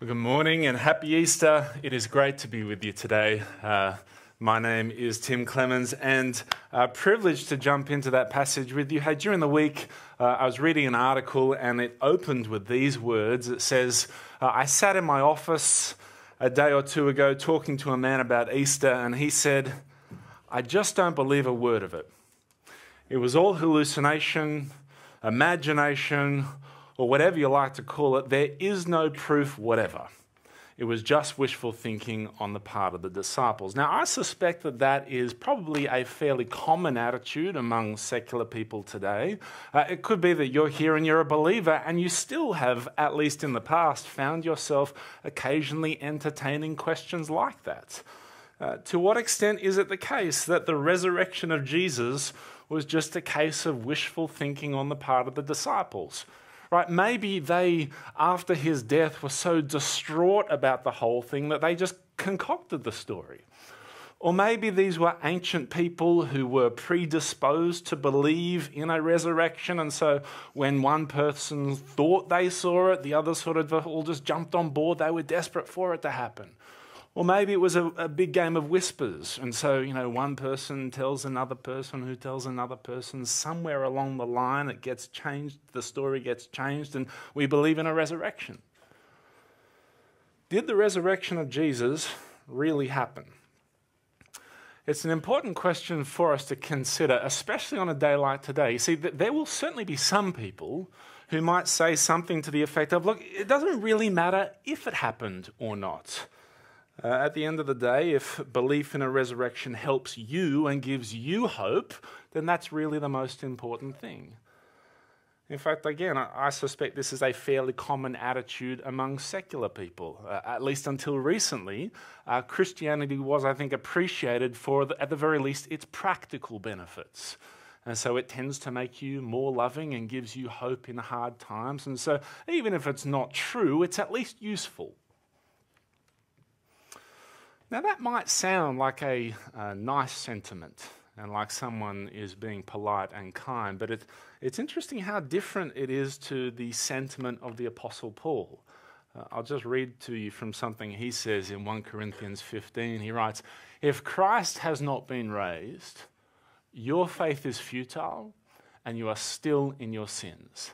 Good morning and happy Easter. It is great to be with you today. Uh, my name is Tim Clemens, and uh, privileged to jump into that passage with you. Hey, during the week, uh, I was reading an article, and it opened with these words. It says, uh, "I sat in my office a day or two ago talking to a man about Easter, and he said, I just don't believe a word of it. It was all hallucination, imagination." Or whatever you like to call it, there is no proof whatever. It was just wishful thinking on the part of the disciples. Now, I suspect that that is probably a fairly common attitude among secular people today. Uh, it could be that you're here and you're a believer, and you still have, at least in the past, found yourself occasionally entertaining questions like that. Uh, to what extent is it the case that the resurrection of Jesus was just a case of wishful thinking on the part of the disciples? Right? Maybe they, after his death, were so distraught about the whole thing that they just concocted the story. Or maybe these were ancient people who were predisposed to believe in a resurrection, and so when one person thought they saw it, the others sort of all just jumped on board. They were desperate for it to happen. Or maybe it was a, a, big game of whispers. And so, you know, one person tells another person who tells another person. Somewhere along the line, it gets changed, the story gets changed, and we believe in a resurrection. Did the resurrection of Jesus really happen? It's an important question for us to consider, especially on a day like today. You see, there will certainly be some people who might say something to the effect of, look, it doesn't really matter if it happened or not. Uh, at the end of the day, if belief in a resurrection helps you and gives you hope, then that's really the most important thing. In fact, again, I, suspect this is a fairly common attitude among secular people. Uh, at least until recently, uh, Christianity was, I think, appreciated for, the, at the very least, its practical benefits. And so it tends to make you more loving and gives you hope in hard times. And so, even if it's not true, it's at least useful. Now, that might sound like a, a, nice sentiment and like someone is being polite and kind, but it, it's interesting how different it is to the sentiment of the Apostle Paul. Uh, I'll just read to you from something he says in 1 Corinthians 15. He writes, If Christ has not been raised, your faith is futile and you are still in your sins.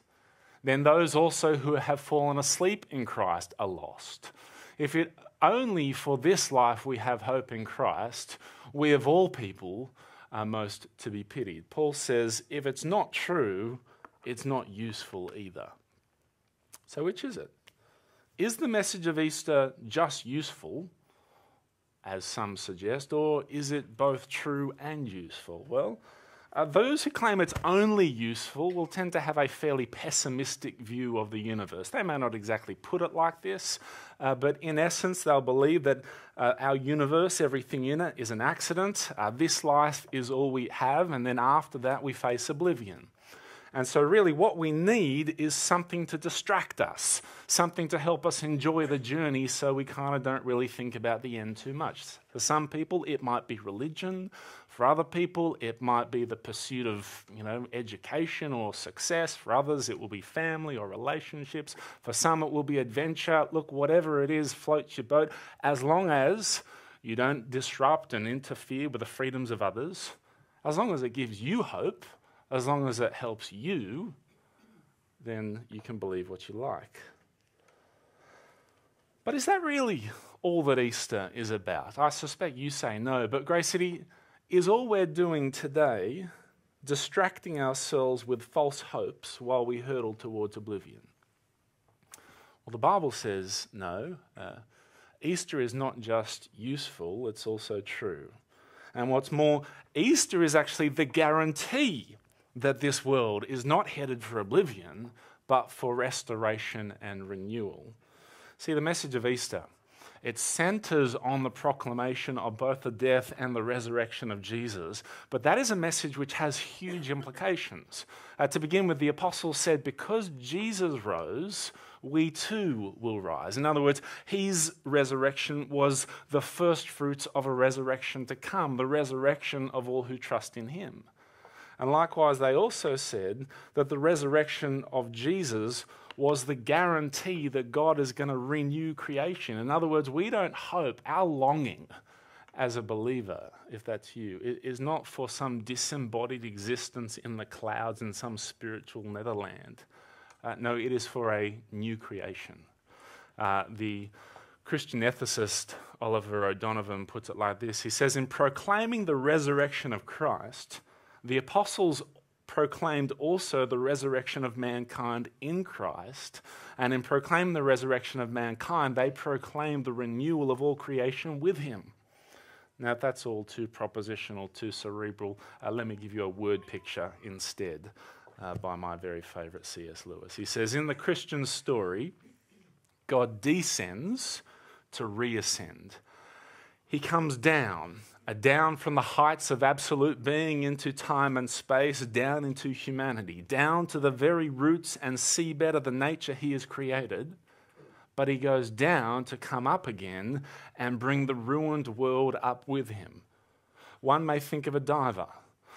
Then those also who have fallen asleep in Christ are lost. If it only for this life we have hope in Christ, we of all people are most to be pitied. Paul says, if it's not true, it's not useful either. So, which is it? Is the message of Easter just useful, as some suggest, or is it both true and useful? Well, uh, those who claim it's only useful will tend to have a fairly pessimistic view of the universe. They may not exactly put it like this, uh, but in essence, they'll believe that uh, our universe, everything in it, is an accident. Uh, this life is all we have, and then after that, we face oblivion. And so, really, what we need is something to distract us, something to help us enjoy the journey so we kind of don't really think about the end too much. For some people, it might be religion. For other people, it might be the pursuit of you know, education or success. For others, it will be family or relationships. For some, it will be adventure. Look, whatever it is, floats your boat, as long as you don't disrupt and interfere with the freedoms of others, as long as it gives you hope as long as it helps you, then you can believe what you like. But is that really all that Easter is about? I suspect you say no, but Grace City is all we're doing today distracting ourselves with false hopes while we hurtle towards oblivion? Well, the Bible says no. Uh, Easter is not just useful, it's also true. And what's more, Easter is actually the guarantee that this world is not headed for oblivion, but for restoration and renewal. See, the message of Easter, it centers on the proclamation of both the death and the resurrection of Jesus, but that is a message which has huge implications. Uh, to begin with, the apostles said, Because Jesus rose, we too will rise. In other words, his resurrection was the first fruits of a resurrection to come, the resurrection of all who trust in him. And likewise, they also said that the resurrection of Jesus was the guarantee that God is going to renew creation. In other words, we don't hope, our longing as a believer, if that's you, is not for some disembodied existence in the clouds in some spiritual netherland. Uh, no, it is for a new creation. Uh, the Christian ethicist Oliver O'Donovan puts it like this He says, In proclaiming the resurrection of Christ, the apostles proclaimed also the resurrection of mankind in Christ. And in proclaiming the resurrection of mankind, they proclaimed the renewal of all creation with him. Now, that's all too propositional, too cerebral, uh, let me give you a word picture instead uh, by my very favourite C.S. Lewis. He says, In the Christian story, God descends to reascend. He comes down down from the heights of absolute being into time and space, down into humanity, down to the very roots and seabed of the nature he has created. But he goes down to come up again and bring the ruined world up with him. One may think of a diver,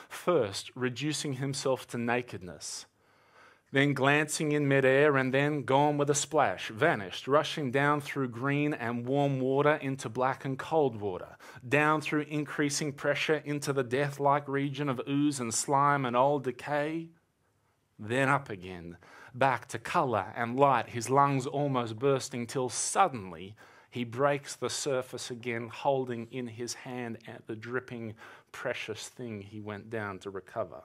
first reducing himself to nakedness then glancing in midair and then gone with a splash, vanished, rushing down through green and warm water into black and cold water, down through increasing pressure into the death like region of ooze and slime and old decay, then up again, back to colour and light, his lungs almost bursting, till suddenly he breaks the surface again, holding in his hand at the dripping, precious thing he went down to recover.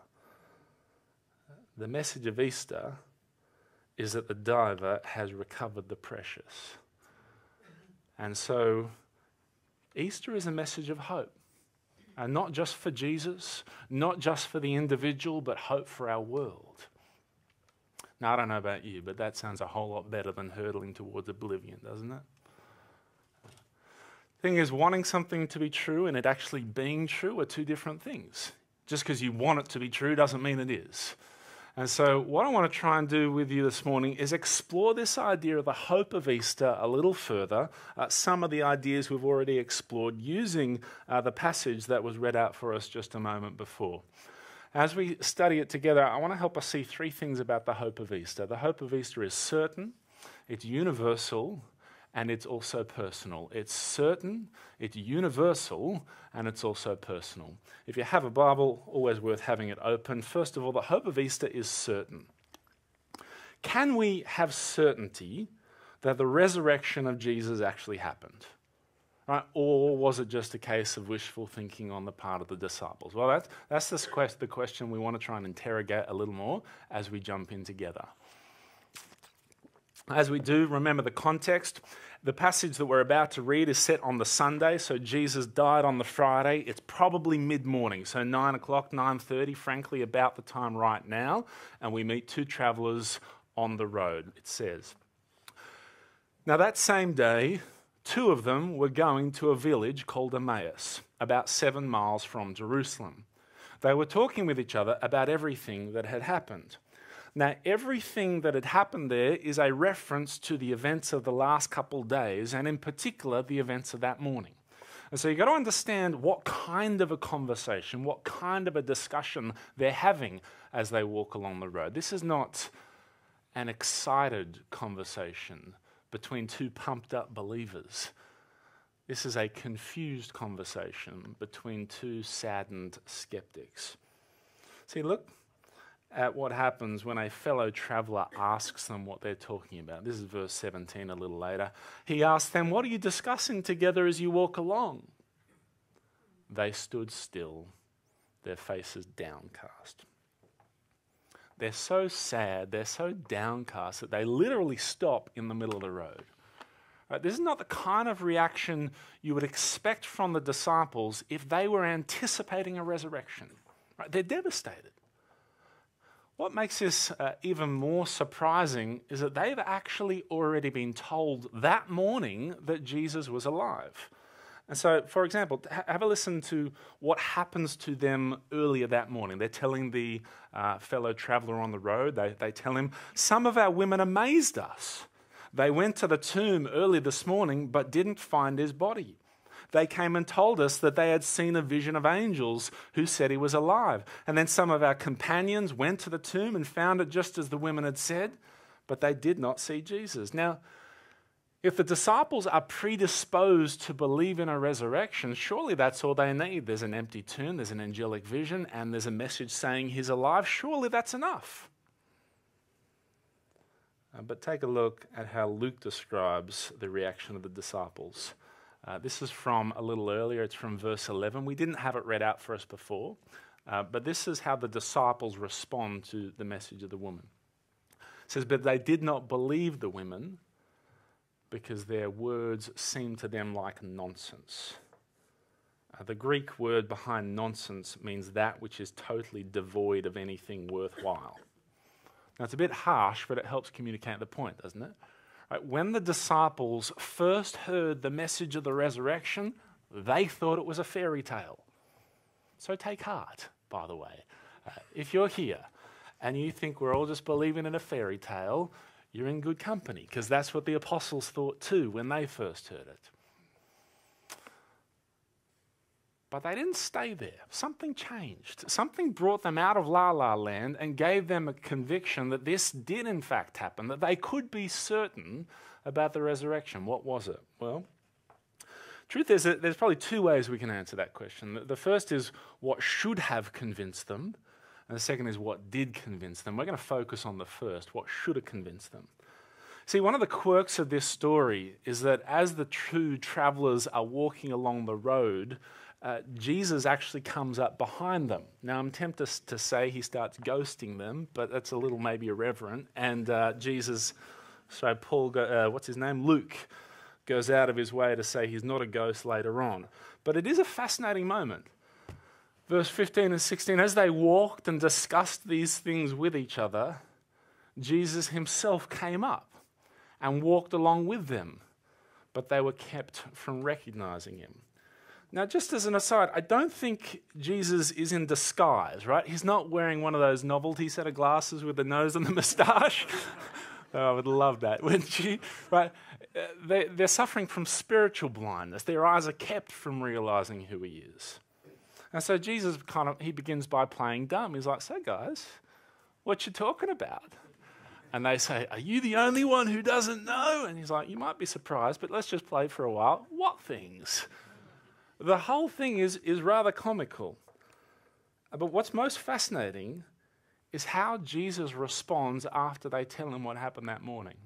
The message of Easter is that the diver has recovered the precious. And so, Easter is a message of hope. And not just for Jesus, not just for the individual, but hope for our world. Now, I don't know about you, but that sounds a whole lot better than hurtling towards oblivion, doesn't it? Thing is, wanting something to be true and it actually being true are two different things. Just because you want it to be true doesn't mean it is. And so, what I want to try and do with you this morning is explore this idea of the hope of Easter a little further. Uh, some of the ideas we've already explored using uh, the passage that was read out for us just a moment before. As we study it together, I want to help us see three things about the hope of Easter. The hope of Easter is certain, it's universal, and it's also personal. It's certain, it's universal, and it's also personal. If you have a Bible, always worth having it open. First of all, the hope of Easter is certain. Can we have certainty that the resurrection of Jesus actually happened? Right? Or was it just a case of wishful thinking on the part of the disciples? Well, that's, that's quest, the question we want to try and interrogate a little more as we jump in together. As we do, remember the context. The passage that we're about to read is set on the Sunday, so Jesus died on the Friday. It's probably mid-morning, so 9 o'clock, 9.30, frankly, about the time right now. And we meet two travelers on the road, it says. Now, that same day, two of them were going to a village called Emmaus, about seven miles from Jerusalem. They were talking with each other about everything that had happened. Now, everything that had happened there is a reference to the events of the last couple days, and in particular, the events of that morning. And so you've got to understand what kind of a conversation, what kind of a discussion they're having as they walk along the road. This is not an excited conversation between two pumped up believers. This is a confused conversation between two saddened skeptics. See, look, at what happens when a fellow traveler asks them what they're talking about. This is verse 17 a little later. He asks them, What are you discussing together as you walk along? They stood still, their faces downcast. They're so sad, they're so downcast that they literally stop in the middle of the road. Right, this is not the kind of reaction you would expect from the disciples if they were anticipating a resurrection. Right, they're devastated. What makes this uh, even more surprising is that they've actually already been told that morning that Jesus was alive. And so, for example, have a listen to what happens to them earlier that morning. They're telling the uh, fellow traveler on the road, they, they tell him, Some of our women amazed us. They went to the tomb early this morning but didn't find his body they came and told us that they had seen a vision of angels who said he was alive. And then some of our companions went to the tomb and found it just as the women had said, but they did not see Jesus. Now, if the disciples are predisposed to believe in a resurrection, surely that's all they need. There's an empty tomb, there's an angelic vision, and there's a message saying he's alive. Surely that's enough. Uh, but take a look at how Luke describes the reaction of the disciples. Uh, this is from a little earlier, it's from verse 11. We didn't have it read out for us before, uh, but this is how the disciples respond to the message of the woman. It says, But they did not believe the women because their words seemed to them like nonsense. Uh, the Greek word behind nonsense means that which is totally devoid of anything worthwhile. Now, it's a bit harsh, but it helps communicate the point, doesn't it? Right, when the disciples first heard the message of the resurrection, they thought it was a fairy tale. So take heart, by the way. Uh, if you're here and you think we're all just believing in a fairy tale, you're in good company because that's what the apostles thought too when they first heard it. But they didn't stay there. Something changed. Something brought them out of La La Land and gave them a conviction that this did in fact happen, that they could be certain about the resurrection. What was it? Well, truth is that there's probably two ways we can answer that question. The first is what should have convinced them, and the second is what did convince them. We're going to focus on the first, what should have convinced them. See, one of the quirks of this story is that as the two travelers are walking along the road, uh, Jesus actually comes up behind them. Now, I'm tempted to say he starts ghosting them, but that's a little maybe irreverent. And uh, Jesus, so Paul, go, uh, what's his name? Luke, goes out of his way to say he's not a ghost later on. But it is a fascinating moment verse 15 and 16, as they walked and discussed these things with each other, Jesus himself came up and walked along with them, but they were kept from recognizing him. Now, just as an aside, I don't think Jesus is in disguise, right? He's not wearing one of those novelty set of glasses with the nose and the moustache. oh, I would love that, wouldn't you? Right? Uh, they, they're suffering from spiritual blindness. Their eyes are kept from realizing who he is. And so Jesus kind of he begins by playing dumb. He's like, "So guys, what you talking about?" And they say, "Are you the only one who doesn't know?" And he's like, "You might be surprised, but let's just play for a while. What things?" The whole thing is is rather comical. But what's most fascinating is how Jesus responds after they tell him what happened that morning.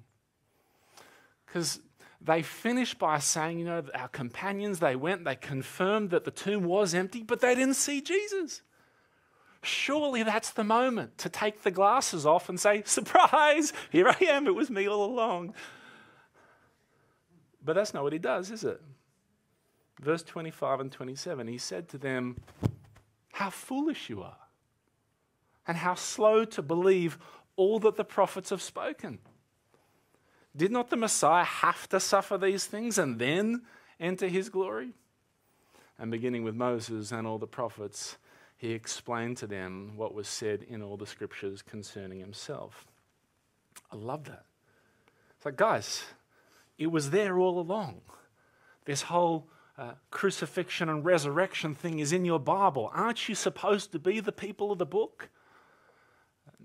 Because they finish by saying, you know, our companions, they went, they confirmed that the tomb was empty, but they didn't see Jesus. Surely that's the moment to take the glasses off and say, surprise, here I am, it was me all along. But that's not what he does, is it? Verse 25 and 27, he said to them, How foolish you are, and how slow to believe all that the prophets have spoken. Did not the Messiah have to suffer these things and then enter his glory? And beginning with Moses and all the prophets, he explained to them what was said in all the scriptures concerning himself. I love that. It's like, guys, it was there all along. This whole uh, crucifixion and resurrection thing is in your Bible. Aren't you supposed to be the people of the book?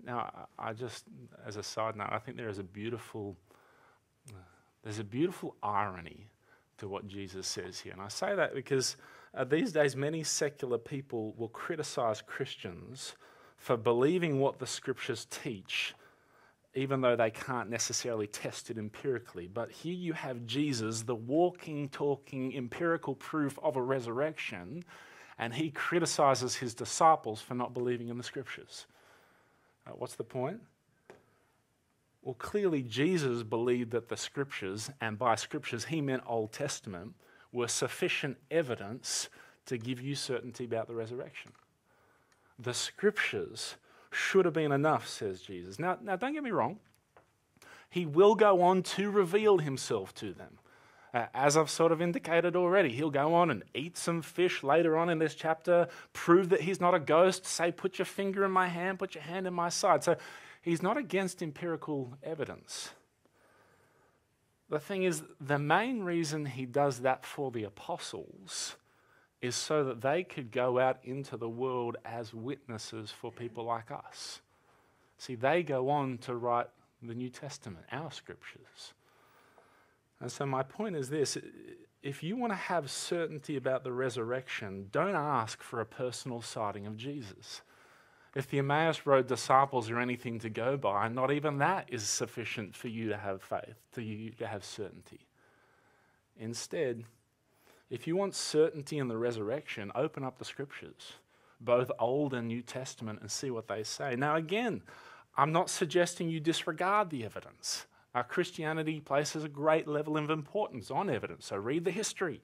Now, I just, as a side note, I think there is a beautiful there's a beautiful irony to what Jesus says here. And I say that because uh, these days many secular people will criticize Christians for believing what the scriptures teach, even though they can't necessarily test it empirically. But here you have Jesus, the walking, talking, empirical proof of a resurrection, and he criticizes his disciples for not believing in the scriptures. Uh, what's the point? Well, clearly, Jesus believed that the scriptures, and by scriptures he meant Old Testament, were sufficient evidence to give you certainty about the resurrection. The scriptures should have been enough, says Jesus. Now, now don't get me wrong. He will go on to reveal himself to them. Uh, as I've sort of indicated already, he'll go on and eat some fish later on in this chapter, prove that he's not a ghost, say, Put your finger in my hand, put your hand in my side. So He's not against empirical evidence. The thing is, the main reason he does that for the apostles is so that they could go out into the world as witnesses for people like us. See, they go on to write the New Testament, our scriptures. And so, my point is this if you want to have certainty about the resurrection, don't ask for a personal sighting of Jesus. If the Emmaus Road disciples are anything to go by, not even that is sufficient for you to have faith, for you to have certainty. Instead, if you want certainty in the resurrection, open up the scriptures, both Old and New Testament, and see what they say. Now, again, I'm not suggesting you disregard the evidence. Our Christianity places a great level of importance on evidence, so read the history,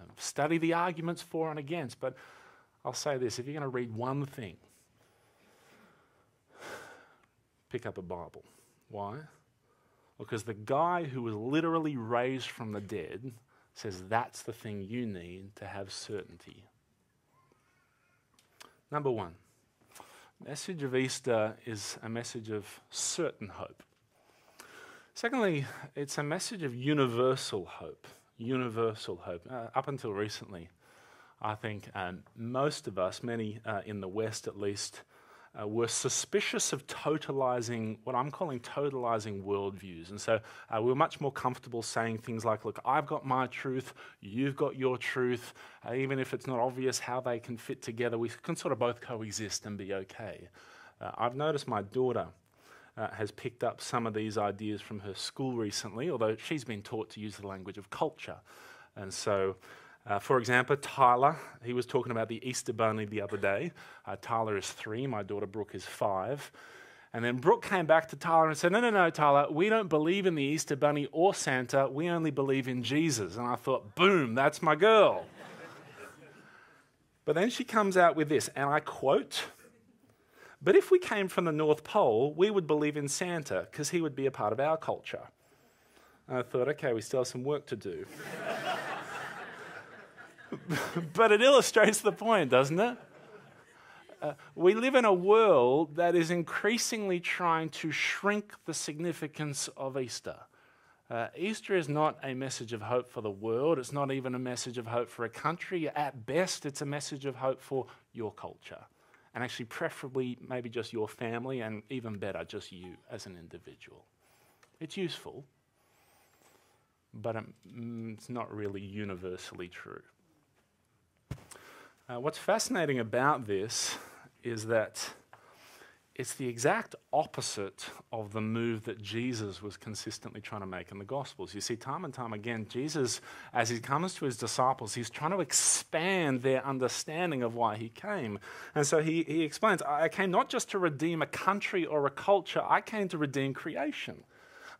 um, study the arguments for and against. But I'll say this if you're going to read one thing, pick up a Bible. Why? Because the guy who was literally raised from the dead says that's the thing you need to have certainty. Number one, message of Easter is a message of certain hope. Secondly, it's a message of universal hope. Universal hope. Uh, up until recently, I think um, most of us, many uh, in the West at least, uh, were suspicious of totalizing what I'm calling totalizing worldviews. And so uh, we were much more comfortable saying things like, look, I've got my truth, you've got your truth, uh, even if it's not obvious how they can fit together, we can sort of both coexist and be okay. Uh, I've noticed my daughter. Uh, has picked up some of these ideas from her school recently, although she's been taught to use the language of culture. And so uh, for example, Tyler, he was talking about the Easter Bunny the other day. Uh, Tyler is three, my daughter Brooke is five. And then Brooke came back to Tyler and said, No, no, no, Tyler, we don't believe in the Easter Bunny or Santa. We only believe in Jesus. And I thought, Boom, that's my girl. but then she comes out with this, and I quote, But if we came from the North Pole, we would believe in Santa because he would be a part of our culture. And I thought, Okay, we still have some work to do. but it illustrates the point, doesn't it? Uh, we live in a world that is increasingly trying to shrink the significance of Easter. Uh, Easter is not a message of hope for the world. It's not even a message of hope for a country. At best, it's a message of hope for your culture. And actually, preferably, maybe just your family, and even better, just you as an individual. It's useful, but mm, it's not really universally true. Uh, what's fascinating about this is that it's the exact opposite of the move that Jesus was consistently trying to make in the Gospels. You see, time and time again, Jesus, as he comes to his disciples, he's trying to expand their understanding of why he came. And so he, he explains I came not just to redeem a country or a culture, I came to redeem creation.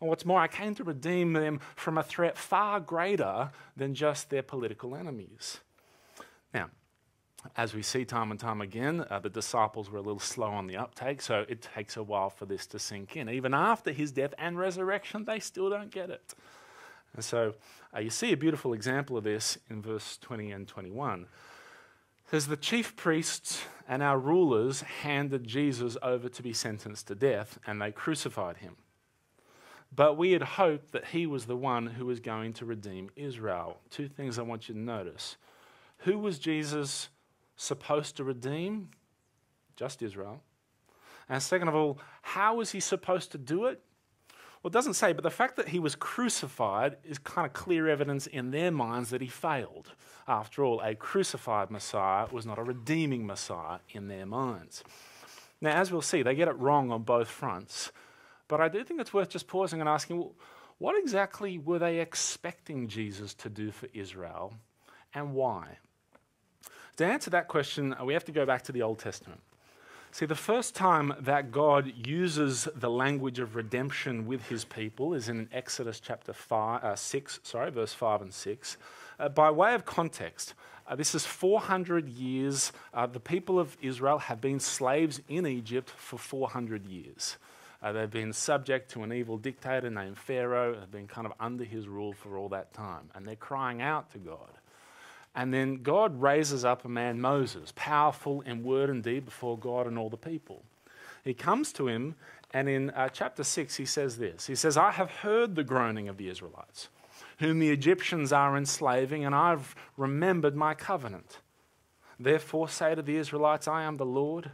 And what's more, I came to redeem them from a threat far greater than just their political enemies. Now, as we see time and time again, uh, the disciples were a little slow on the uptake, so it takes a while for this to sink in. Even after his death and resurrection, they still don't get it. And so uh, you see a beautiful example of this in verse 20 and 21. It says, The chief priests and our rulers handed Jesus over to be sentenced to death, and they crucified him. But we had hoped that he was the one who was going to redeem Israel. Two things I want you to notice. Who was Jesus? Supposed to redeem? Just Israel. And second of all, how was he supposed to do it? Well, it doesn't say, but the fact that he was crucified is kind of clear evidence in their minds that he failed. After all, a crucified Messiah was not a redeeming Messiah in their minds. Now, as we'll see, they get it wrong on both fronts. But I do think it's worth just pausing and asking well, what exactly were they expecting Jesus to do for Israel and why? To answer that question, uh, we have to go back to the Old Testament. See, the first time that God uses the language of redemption with his people is in Exodus chapter five, uh, 6, sorry, verse 5 and 6. Uh, by way of context, uh, this is 400 years. Uh, the people of Israel have been slaves in Egypt for 400 years. Uh, they've been subject to an evil dictator named Pharaoh, they've been kind of under his rule for all that time, and they're crying out to God. And then God raises up a man, Moses, powerful in word and deed before God and all the people. He comes to him, and in uh, chapter 6, he says this He says, I have heard the groaning of the Israelites, whom the Egyptians are enslaving, and I've remembered my covenant. Therefore, say to the Israelites, I am the Lord,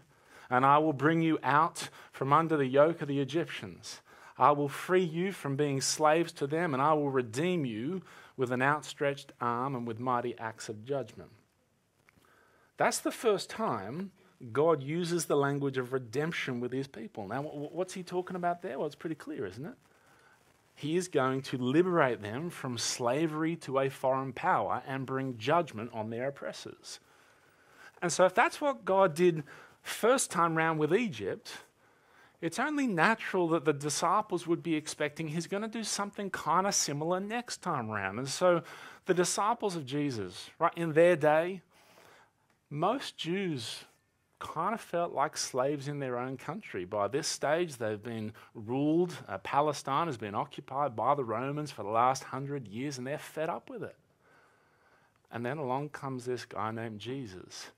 and I will bring you out from under the yoke of the Egyptians. I will free you from being slaves to them, and I will redeem you with an outstretched arm and with mighty acts of judgment. That's the first time God uses the language of redemption with his people. Now, what's he talking about there? Well, it's pretty clear, isn't it? He is going to liberate them from slavery to a foreign power and bring judgment on their oppressors. And so, if that's what God did first time round with Egypt, it's only natural that the disciples would be expecting he's going to do something kind of similar next time around. And so the disciples of Jesus, right, in their day, most Jews kind of felt like slaves in their own country. By this stage, they've been ruled, uh, Palestine has been occupied by the Romans for the last hundred years, and they're fed up with it. And then along comes this guy named Jesus,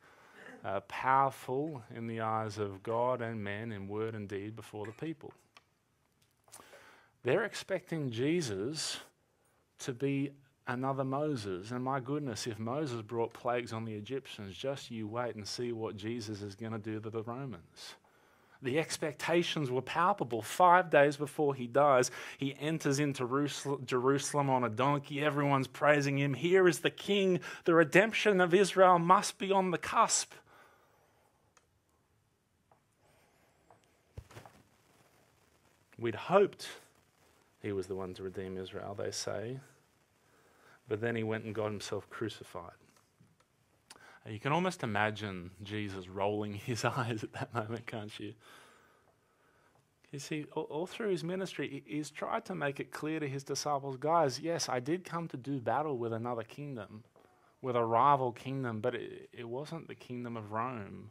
uh, powerful in the eyes of God and men in word and deed before the people. They're expecting Jesus to be another Moses. And my goodness, if Moses brought plagues on the Egyptians, just you wait and see what Jesus is going to do to the Romans. The expectations were palpable. Five days before he dies, he enters into Jerusalem on a donkey. Everyone's praising him. Here is the king. The redemption of Israel must be on the cusp. We'd hoped he was the one to redeem Israel, they say. But then he went and got himself crucified. You can almost imagine Jesus rolling his eyes at that moment, can't you? You see, all, all, through his ministry, he's tried to make it clear to his disciples guys, yes, I did come to do battle with another kingdom, with a rival kingdom, but it, it wasn't the kingdom of Rome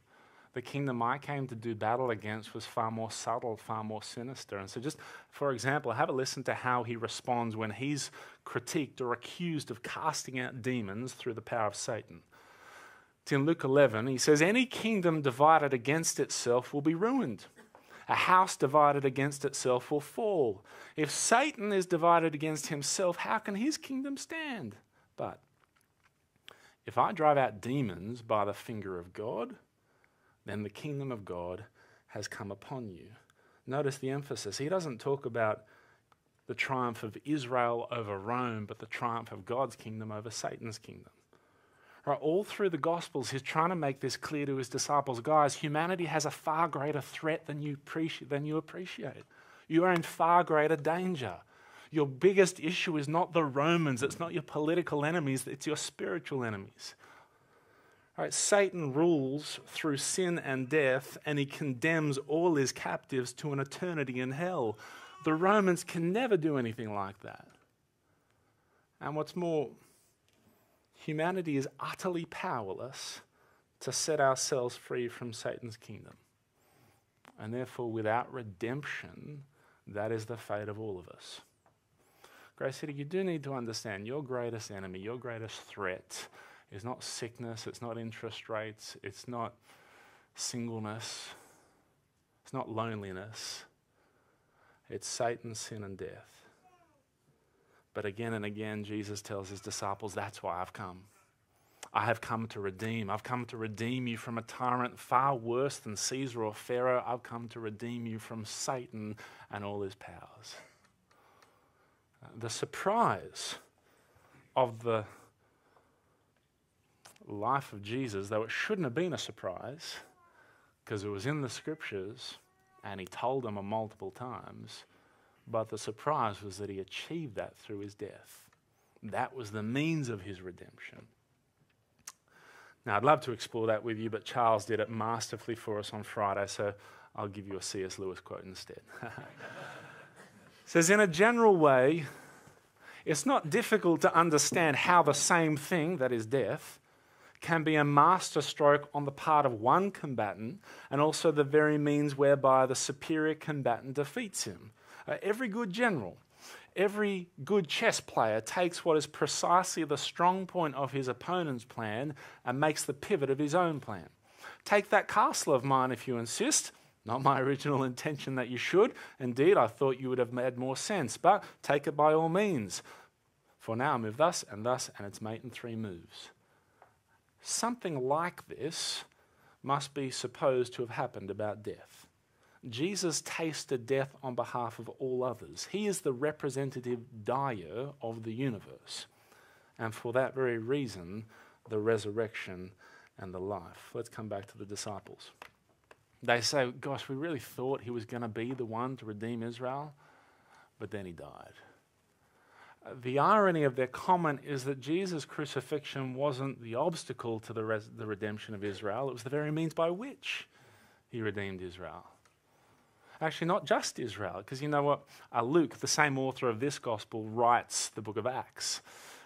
the kingdom I came to do battle against was far more subtle, far more sinister. And so, just for example, have a listen to how he responds when he's critiqued or accused of casting out demons through the power of Satan. It's in Luke 11, he says, Any kingdom divided against itself will be ruined. A house divided against itself will fall. If Satan is divided against himself, how can his kingdom stand? But if I drive out demons by the finger of God, then the kingdom of God has come upon you. Notice the emphasis. He doesn't talk about the triumph of Israel over Rome, but the triumph of God's kingdom over Satan's kingdom. Right, all through the Gospels, he's trying to make this clear to his disciples guys, humanity has a far greater threat than you, than you appreciate. You are in far greater danger. Your biggest issue is not the Romans, it's not your political enemies, it's your spiritual enemies. Satan rules through sin and death, and he condemns all his captives to an eternity in hell. The Romans can never do anything like that. And what's more, humanity is utterly powerless to set ourselves free from Satan's kingdom. And therefore, without redemption, that is the fate of all of us. Grace City, you do need to understand your greatest enemy, your greatest threat is not sickness, it's not interest rates, it's not singleness, it's not loneliness. It's Satan, sin, and death. But again and again, Jesus tells his disciples, That's why I've come. I have come to redeem. I've come to redeem you from a tyrant far worse than Caesar or Pharaoh. I've come to redeem you from Satan and all his powers. The surprise of the life of Jesus, though it shouldn't have been a surprise because it was in the scriptures and he told them a multiple times, but the surprise was that he achieved that through his death. That was the means of his redemption. Now, I'd love to explore that with you, but Charles did it masterfully for us on Friday, so I'll give you a C.S. Lewis quote instead. says, in a general way, it's not difficult to understand how the same thing, that is death, can be a masterstroke on the part of one combatant and also the very means whereby the superior combatant defeats him. Uh, every good general, every good chess player takes what is precisely the strong point of his opponent's plan and makes the pivot of his own plan. Take that castle of mine if you insist. Not my original intention that you should. Indeed, I thought you would have made more sense, but take it by all means. For now, move thus and thus, and it's mate in three moves. Something like this must be supposed to have happened about death. Jesus tasted death on behalf of all others. He is the representative dyer of the universe. And for that very reason, the resurrection and the life. Let's come back to the disciples. They say, Gosh, we really thought he was going to be the one to redeem Israel, but then he died. The irony of their comment is that Jesus' crucifixion wasn't the obstacle to the, res- the redemption of Israel, it was the very means by which he redeemed Israel. Actually, not just Israel, because you know what? Uh, Luke, the same author of this gospel, writes the book of Acts.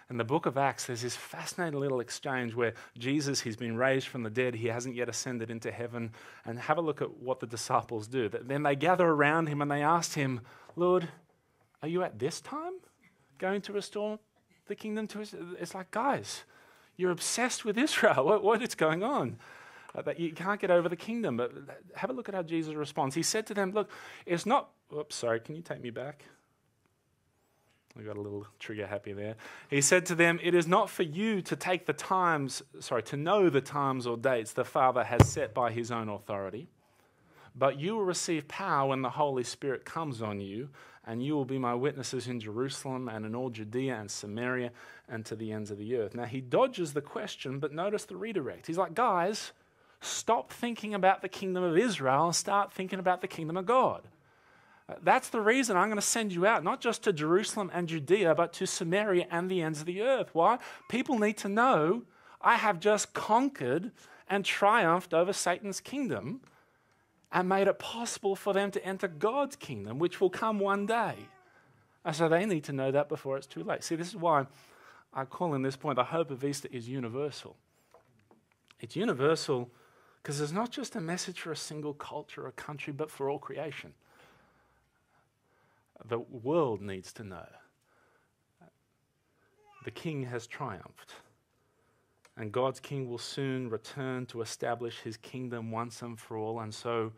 In the book of Acts, there's this fascinating little exchange where Jesus, he's been raised from the dead, he hasn't yet ascended into heaven. And have a look at what the disciples do. Then they gather around him and they ask him, Lord, are you at this time going to restore the kingdom to us? It's like, guys, you're obsessed with Israel. What, what is going on? Uh, that you can't get over the kingdom. But have a look at how Jesus responds. He said to them, Look, it's not. Oops, sorry, can you take me back? We got a little trigger happy there. He said to them, It is not for you to take the times, sorry, to know the times or dates the Father has set by his own authority, but you will receive power when the Holy Spirit comes on you, and you will be my witnesses in Jerusalem and in all Judea and Samaria and to the ends of the earth. Now he dodges the question, but notice the redirect. He's like, Guys, stop thinking about the kingdom of Israel and start thinking about the kingdom of God. Uh, that's the reason I'm going to send you out, not just to Jerusalem and Judea, but to Samaria and the ends of the earth. Why? People need to know I have just conquered and triumphed over Satan's kingdom and made it possible for them to enter God's kingdom, which will come one day. And so they need to know that before it's too late. See, this is why I call in this point the hope of Easter is universal. It's universal because it's not just a message for a single culture or country, but for all creation the world needs to know. The king has triumphed, and God's king will soon return to establish his kingdom once and for all. And so,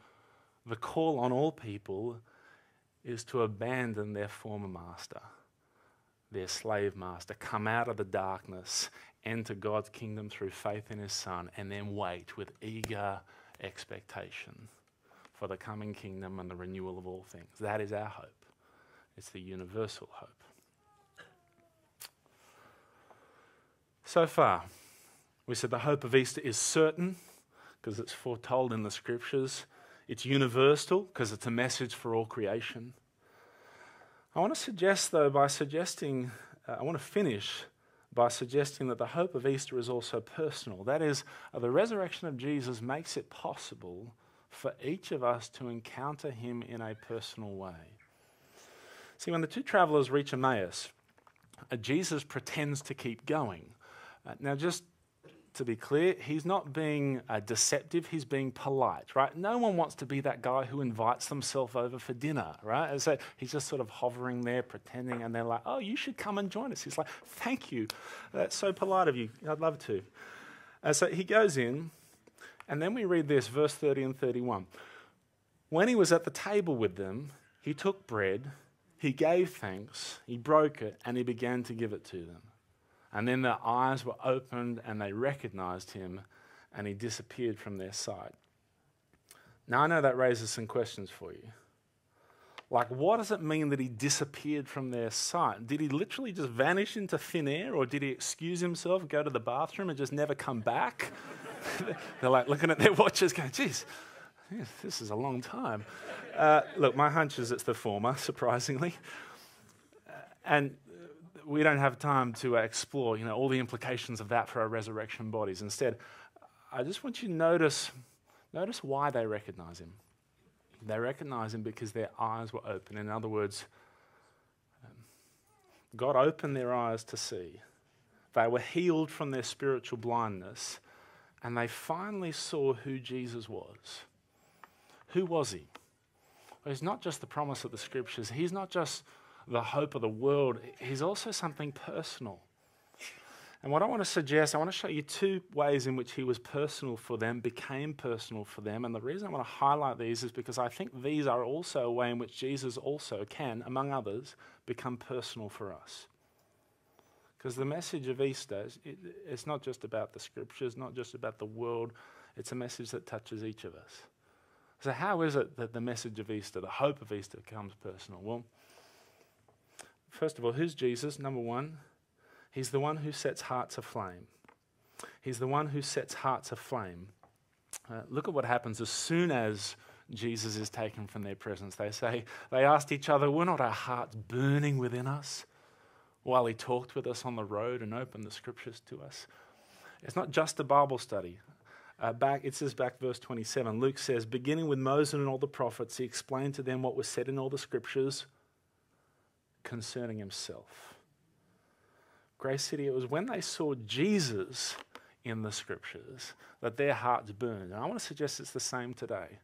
the call on all people is to abandon their former master, their slave master, come out of the darkness, enter God's kingdom through faith in his Son, and then wait with eager expectation for the coming kingdom and the renewal of all things. That is our hope. It's the universal hope. So far, we said the hope of Easter is certain because it's foretold in the scriptures. It's universal because it's a message for all creation. I want to suggest, though, by suggesting, uh, I want to finish by suggesting that the hope of Easter is also personal. That is, uh, the resurrection of Jesus makes it possible for each of us to encounter him in a personal way. See, when the two travelers reach Emmaus, uh, Jesus pretends to keep going. Uh, now, just to be clear, he's not being uh, deceptive, he's being polite, right? No one wants to be that guy who invites themselves over for dinner, right? And so he's just sort of hovering there, pretending, and they're like, oh, you should come and join us. He's like, thank you. That's so polite of you. I'd love to. And so he goes in, and then we read this, verse 30 and 31. When he was at the table with them, he took bread he gave thanks, he broke it, and he began to give it to them. And then their eyes were opened and they recognized him, and he disappeared from their sight. Now, I know that raises some questions for you. Like, what does it mean that he disappeared from their sight? Did he literally just vanish into thin air, or did he excuse himself, go to the bathroom, and just never come back? They're like looking at their watches, going, geez, this is a long time. Uh, look, my hunch is it's the former, surprisingly. Uh, and we don't have time to explore, you know, all the implications of that for our resurrection bodies. Instead, I just want you to notice, notice why they recognize him. They recognize him because their eyes were open. In other words, um, God opened their eyes to see. They were healed from their spiritual blindness, and they finally saw who Jesus was. Who was he? Well, he's not just the promise of the scriptures, he's not just the hope of the world, he's also something personal. And what I want to suggest, I want to show you two ways in which he was personal for them, became personal for them. And the reason I want to highlight these is because I think these are also a way in which Jesus also can, among others, become personal for us. Because the message of Easter, is, it, it's not just about the scriptures, not just about the world, it's a message that touches each of us. So, how is it that the message of Easter, the hope of Easter, becomes personal? Well, first of all, who's Jesus? Number one, he's the one who sets hearts aflame. He's the one who sets hearts aflame. Uh, look at what happens as soon as Jesus is taken from their presence. They say, they asked each other, Were not our hearts burning within us while he talked with us on the road and opened the scriptures to us? It's not just a Bible study. Uh, back, it says back verse 27, Luke says, beginning with Moses and all the prophets, he explained to them what was said in all the scriptures concerning himself. Grace City, it was when they saw Jesus in the scriptures that their hearts burned. And I want to suggest it's the same today.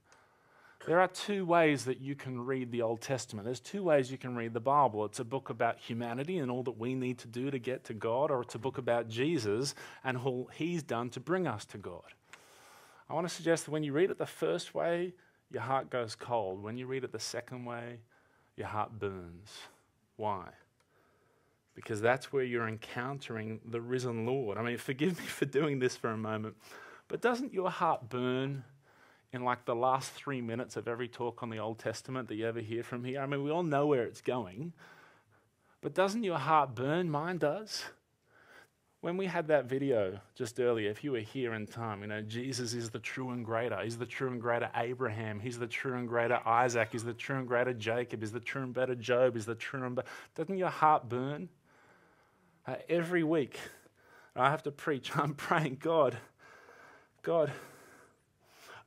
There are two ways that you can read the Old Testament. There's two ways you can read the Bible. It's a book about humanity and all that we need to do to get to God, or it's a book about Jesus and all he's done to bring us to God. I want to suggest that when you read it the first way, your heart goes cold. When you read it the second way, your heart burns. Why? Because that's where you're encountering the risen Lord. I mean, forgive me for doing this for a moment, but doesn't your heart burn? in like the last three minutes of every talk on the Old Testament that you ever hear from here. I mean, we all know where it's going, but doesn't your heart burn? Mine does. When we had that video just earlier, if you were here in time, you know, Jesus is the true and greater. He's the true and greater Abraham. He's the true and greater Isaac. He's the true and greater Jacob. He's the true and better Job. He's the true and better. Doesn't your heart burn? Uh, every week, I have to preach. I'm praying, God, God,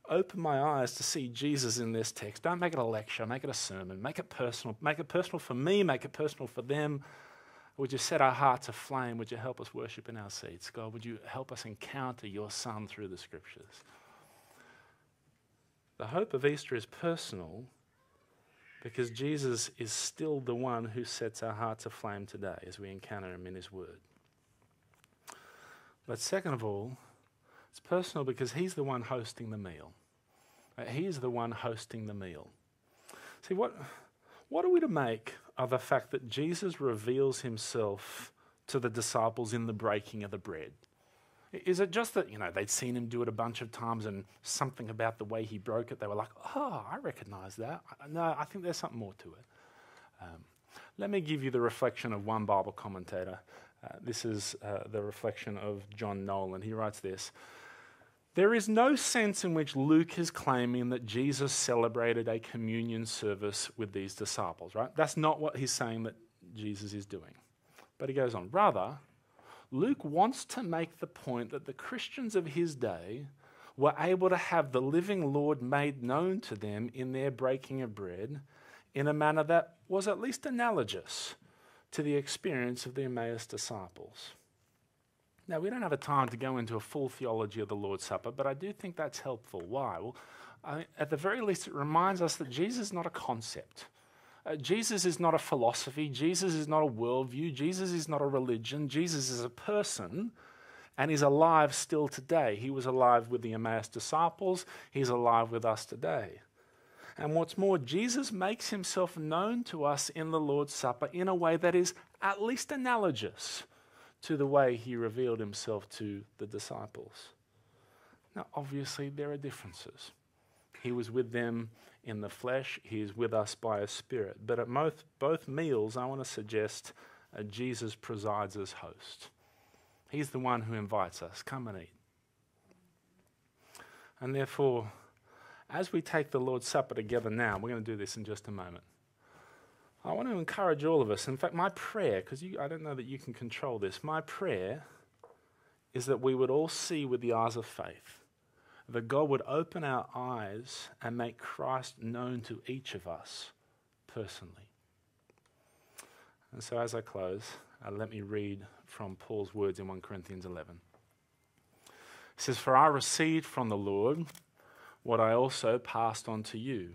open my eyes to see Jesus in this text. Don't make it a lecture, make it a sermon, make it personal. Make it personal for me, make it personal for them. Would you set our hearts aflame? Would you help us worship in our seats? God, would you help us encounter your Son through the scriptures? The hope of Easter is personal because Jesus is still the one who sets our hearts aflame today as we encounter him in his word. But second of all, it's personal because he's the one hosting the meal. He is the one hosting the meal. See, what, what are we to make of the fact that Jesus reveals himself to the disciples in the breaking of the bread? Is it just that, you know, they'd seen him do it a bunch of times and something about the way he broke it, they were like, oh, I recognize that. No, I think there's something more to it. Um, let me give you the reflection of one Bible commentator. Uh, this is uh, the reflection of John Nolland. He writes this there is no sense in which Luke is claiming that Jesus celebrated a communion service with these disciples, right? That's not what he's saying that Jesus is doing. But he goes on. Rather, Luke wants to make the point that the Christians of his day were able to have the living Lord made known to them in their breaking of bread in a manner that was at least analogous to the experience of the Emmaus disciples. Now, we don't have a time to go into a full theology of the Lord's Supper, but I do think that's helpful. Why? Well, I, at the very least, it reminds us that Jesus is not a concept. Uh, Jesus is not a philosophy. Jesus is not a worldview. Jesus is not a religion. Jesus is a person and he's alive still today. He was alive with the Emmaus disciples, he's alive with us today. And what's more, Jesus makes himself known to us in the Lord's Supper in a way that is at least analogous to the way he revealed himself to the disciples. Now, obviously, there are differences. He was with them in the flesh, he is with us by a spirit. But at both, both meals, I want to suggest uh, Jesus presides as host. He's the one who invites us come and eat. And therefore, as we take the Lord's Supper together now, we're going to do this in just a moment. I want to encourage all of us. In fact, my prayer, because I don't know that you can control this, my prayer is that we would all see with the eyes of faith, that God would open our eyes and make Christ known to each of us personally. And so, as I close, uh, let me read from Paul's words in 1 Corinthians 11. He says, For I received from the Lord what I also passed on to you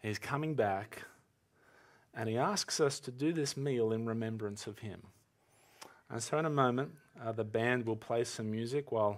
He's coming back, and He asks us to do this meal in remembrance of Him. And so, in a moment, uh, the band will play some music while